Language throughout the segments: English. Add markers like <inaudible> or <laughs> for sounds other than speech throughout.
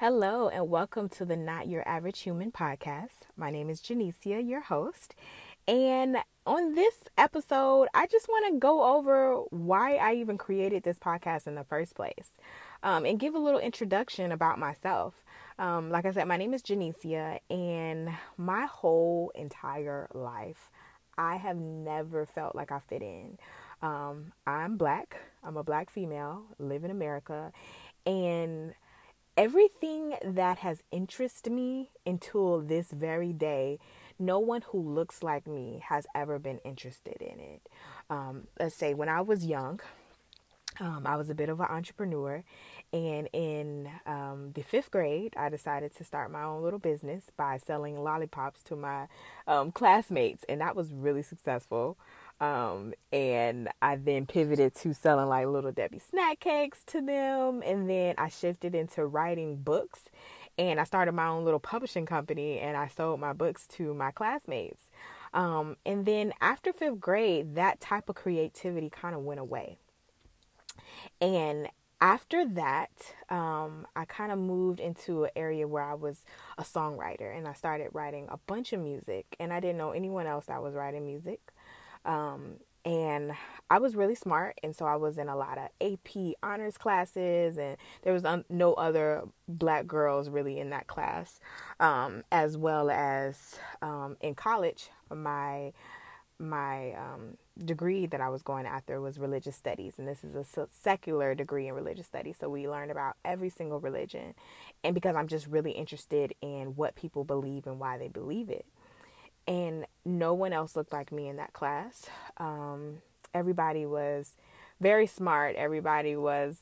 Hello, and welcome to the Not Your Average Human podcast. My name is Janicia, your host. And on this episode, I just want to go over why I even created this podcast in the first place um, and give a little introduction about myself. Um, like I said, my name is Janicia, and my whole entire life, I have never felt like I fit in. Um, I'm black, I'm a black female, live in America, and everything that has interested me until this very day no one who looks like me has ever been interested in it. Um, let's say when I was young, um, I was a bit of an entrepreneur, and in um, the fifth grade, I decided to start my own little business by selling lollipops to my um, classmates, and that was really successful. Um, and I then pivoted to selling like little Debbie snack cakes to them, and then I shifted into writing books and I started my own little publishing company and I sold my books to my classmates. Um, and then after fifth grade, that type of creativity kind of went away. And after that, um, I kind of moved into an area where I was a songwriter and I started writing a bunch of music. And I didn't know anyone else that was writing music. Um, and I was really smart, and so I was in a lot of AP honors classes, and there was un- no other black girls really in that class, um, as well as um, in college. My my um, degree that I was going after was religious studies, and this is a secular degree in religious studies. So we learned about every single religion, and because I'm just really interested in what people believe and why they believe it and no one else looked like me in that class. Um, everybody was very smart. Everybody was,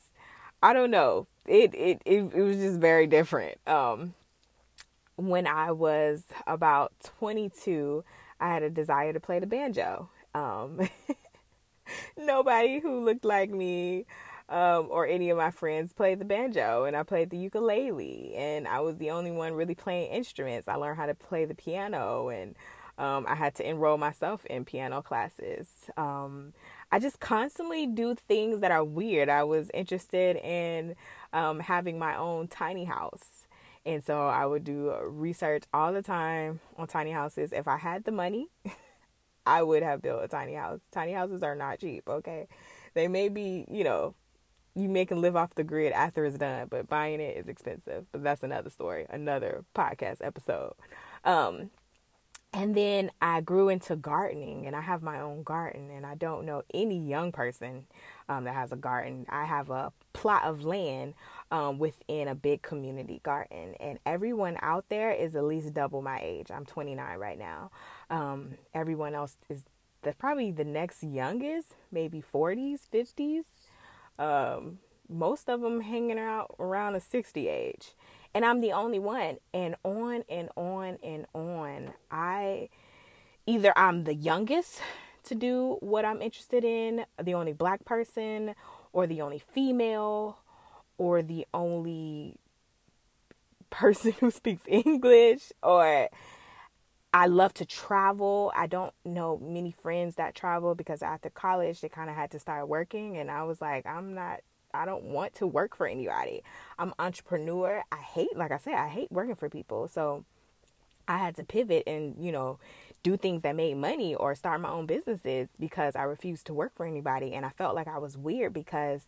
I don't know, it it it, it was just very different. Um, when I was about 22, I had a desire to play the banjo. Um, <laughs> nobody who looked like me um, or any of my friends played the banjo, and I played the ukulele, and I was the only one really playing instruments. I learned how to play the piano and um, I had to enroll myself in piano classes. Um, I just constantly do things that are weird. I was interested in um, having my own tiny house. And so I would do research all the time on tiny houses. If I had the money, <laughs> I would have built a tiny house. Tiny houses are not cheap, okay? They may be, you know, you make and live off the grid after it's done, but buying it is expensive. But that's another story, another podcast episode. Um, and then I grew into gardening, and I have my own garden. And I don't know any young person um, that has a garden. I have a plot of land um, within a big community garden, and everyone out there is at least double my age. I'm 29 right now. Um, everyone else is the, probably the next youngest, maybe 40s, 50s. Um, most of them hanging out around the 60 age and I'm the only one. And on and on and on. I either I'm the youngest to do what I'm interested in, the only black person, or the only female, or the only person <laughs> who speaks English, or I love to travel. I don't know many friends that travel because after college they kind of had to start working, and I was like, I'm not I don't want to work for anybody. I'm entrepreneur. I hate, like I said, I hate working for people. So I had to pivot and, you know, do things that made money or start my own businesses because I refused to work for anybody. And I felt like I was weird because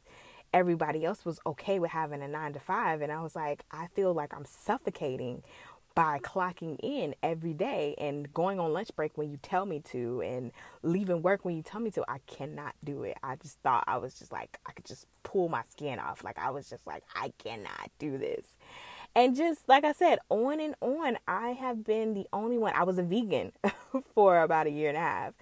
everybody else was okay with having a nine to five. And I was like, I feel like I'm suffocating by clocking in every day and going on lunch break when you tell me to and leaving work when you tell me to. I cannot do it. I just thought I was just like, I could just pull my skin off. Like, I was just like, I cannot do this. And just like I said, on and on, I have been the only one. I was a vegan <laughs> for about a year and a half.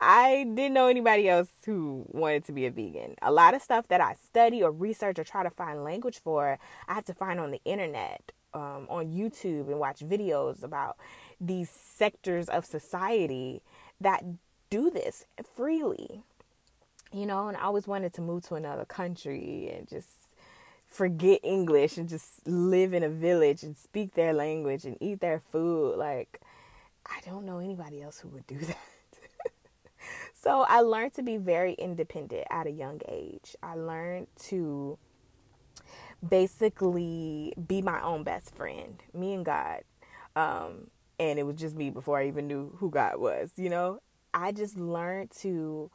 I didn't know anybody else who wanted to be a vegan. A lot of stuff that I study or research or try to find language for, I have to find on the internet um, on YouTube and watch videos about these sectors of society that do this freely. You know, and I always wanted to move to another country and just forget English and just live in a village and speak their language and eat their food. Like, I don't know anybody else who would do <laughs> that. so I learned to be very independent at a young age. I learned to basically be my own best friend, me and God. Um, and it was just me before I even knew who God was, you know? I just learned to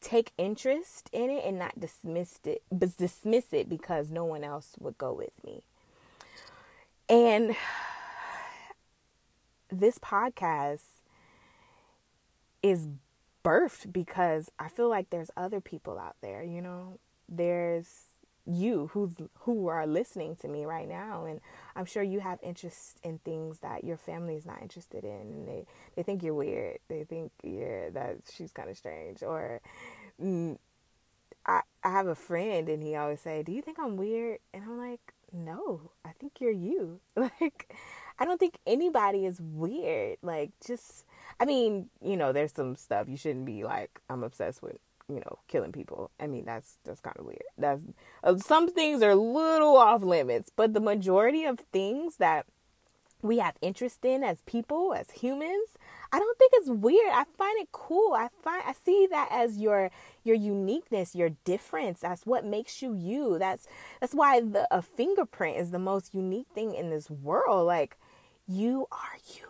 take interest in it and not dismiss it, but dismiss it because no one else would go with me. And <sighs> this podcast is birthed because I feel like there's other people out there, you know. There's you who's who are listening to me right now and I'm sure you have interest in things that your family is not interested in and they they think you're weird. They think yeah that she's kind of strange or mm, I I have a friend and he always say, "Do you think I'm weird?" And I'm like, "No, I think you're you." <laughs> Like I don't think anybody is weird. Like, just, I mean, you know, there's some stuff you shouldn't be like, I'm obsessed with, you know, killing people. I mean, that's, that's kind of weird. That's, uh, some things are little off limits, but the majority of things that we have interest in as people, as humans, I don't think it's weird. I find it cool. I find I see that as your your uniqueness, your difference. That's what makes you you. That's that's why the a fingerprint is the most unique thing in this world. Like you are you.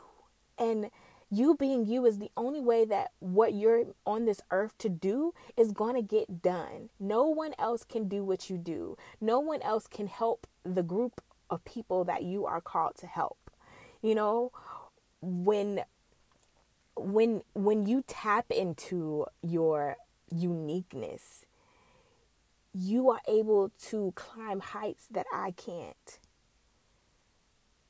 And you being you is the only way that what you're on this earth to do is going to get done. No one else can do what you do. No one else can help the group of people that you are called to help. You know, when when when you tap into your uniqueness, you are able to climb heights that I can't.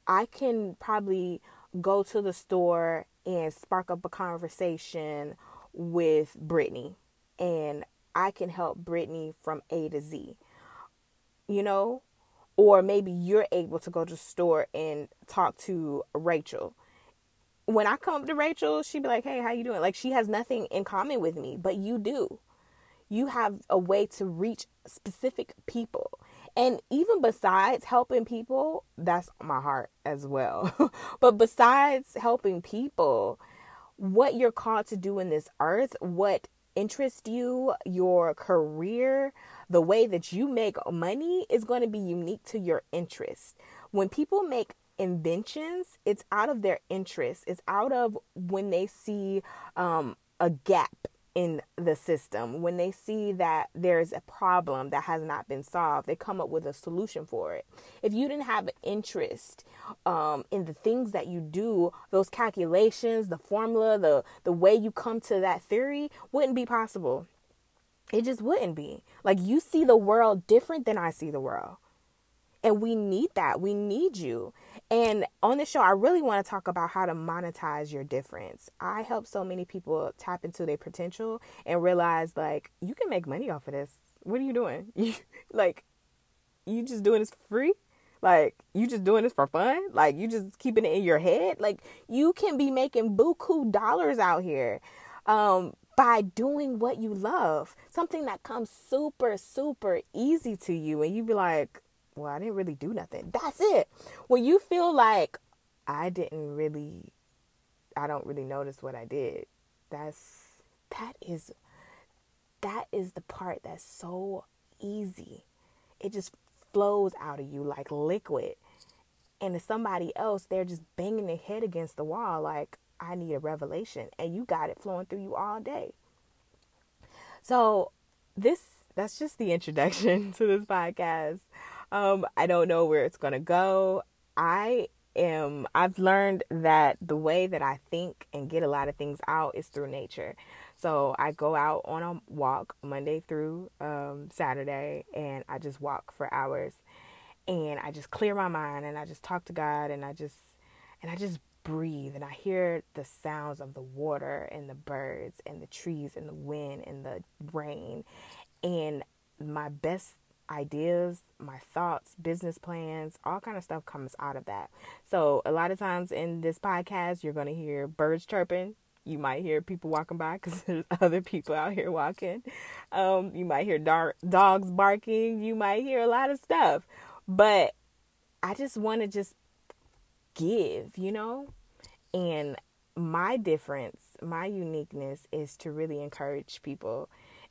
I can probably go to the store and spark up a conversation with Brittany and I can help Brittany from A to Z. You know? Or maybe you're able to go to the store and talk to Rachel. When I come up to Rachel, she'd be like, "Hey, how you doing?" Like she has nothing in common with me, but you do. You have a way to reach specific people. And even besides helping people, that's my heart as well. <laughs> but besides helping people, what you're called to do in this earth, what interests you, your career, the way that you make money is going to be unique to your interest. When people make inventions, it's out of their interest. It's out of when they see um, a gap in the system. When they see that there's a problem that has not been solved, they come up with a solution for it. If you didn't have an interest um, in the things that you do, those calculations, the formula, the the way you come to that theory wouldn't be possible. It just wouldn't be. Like you see the world different than I see the world. And we need that. We need you. And on this show, I really want to talk about how to monetize your difference. I help so many people tap into their potential and realize like you can make money off of this. What are you doing? <laughs> Like you just doing this free? Like you just doing this for fun? Like you just keeping it in your head? Like you can be making buku dollars out here. Um by doing what you love, something that comes super, super easy to you, and you be like, well, I didn't really do nothing. That's it. When you feel like I didn't really, I don't really notice what I did, that's, that is, that is the part that's so easy. It just flows out of you like liquid. And to somebody else, they're just banging their head against the wall like, I need a revelation. And you got it flowing through you all day. So, this, that's just the introduction <laughs> to this podcast. Um, I don't know where it's going to go. I am, I've learned that the way that I think and get a lot of things out is through nature. So I go out on a walk Monday through um, Saturday and I just walk for hours and I just clear my mind and I just talk to God and I just, and I just breathe and I hear the sounds of the water and the birds and the trees and the wind and the rain. And my best ideas, my thoughts, business plans, all kind of stuff comes out of that. So a lot of times in this podcast, you're going to hear birds chirping. You might hear people walking by because <laughs> there's other people out here walking. Um, you might hear dog, dogs barking. You might hear a lot of stuff. But I just want to just give, you know? And my difference, my uniqueness is to really encourage people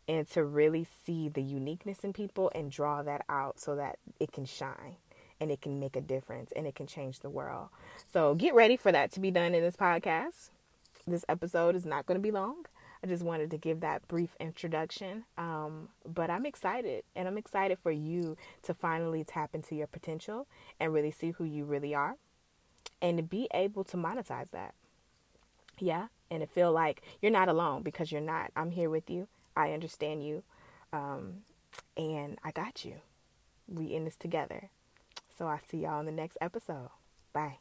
and to really see the uniqueness in people and draw that out so that it can shine and it can make a difference and it can change the world. So get ready for that to be done in this podcast. This episode is not going to be long. I just wanted to give that brief introduction. Um, but I'm excited, and I'm excited for you to finally tap into your potential and really see who you really are and to be able to monetize that. Yeah, and to feel like you're not alone because you're not. I'm here with you. I understand you. Um, and I got you. We in this together. So I see y'all in the next episode. Bye.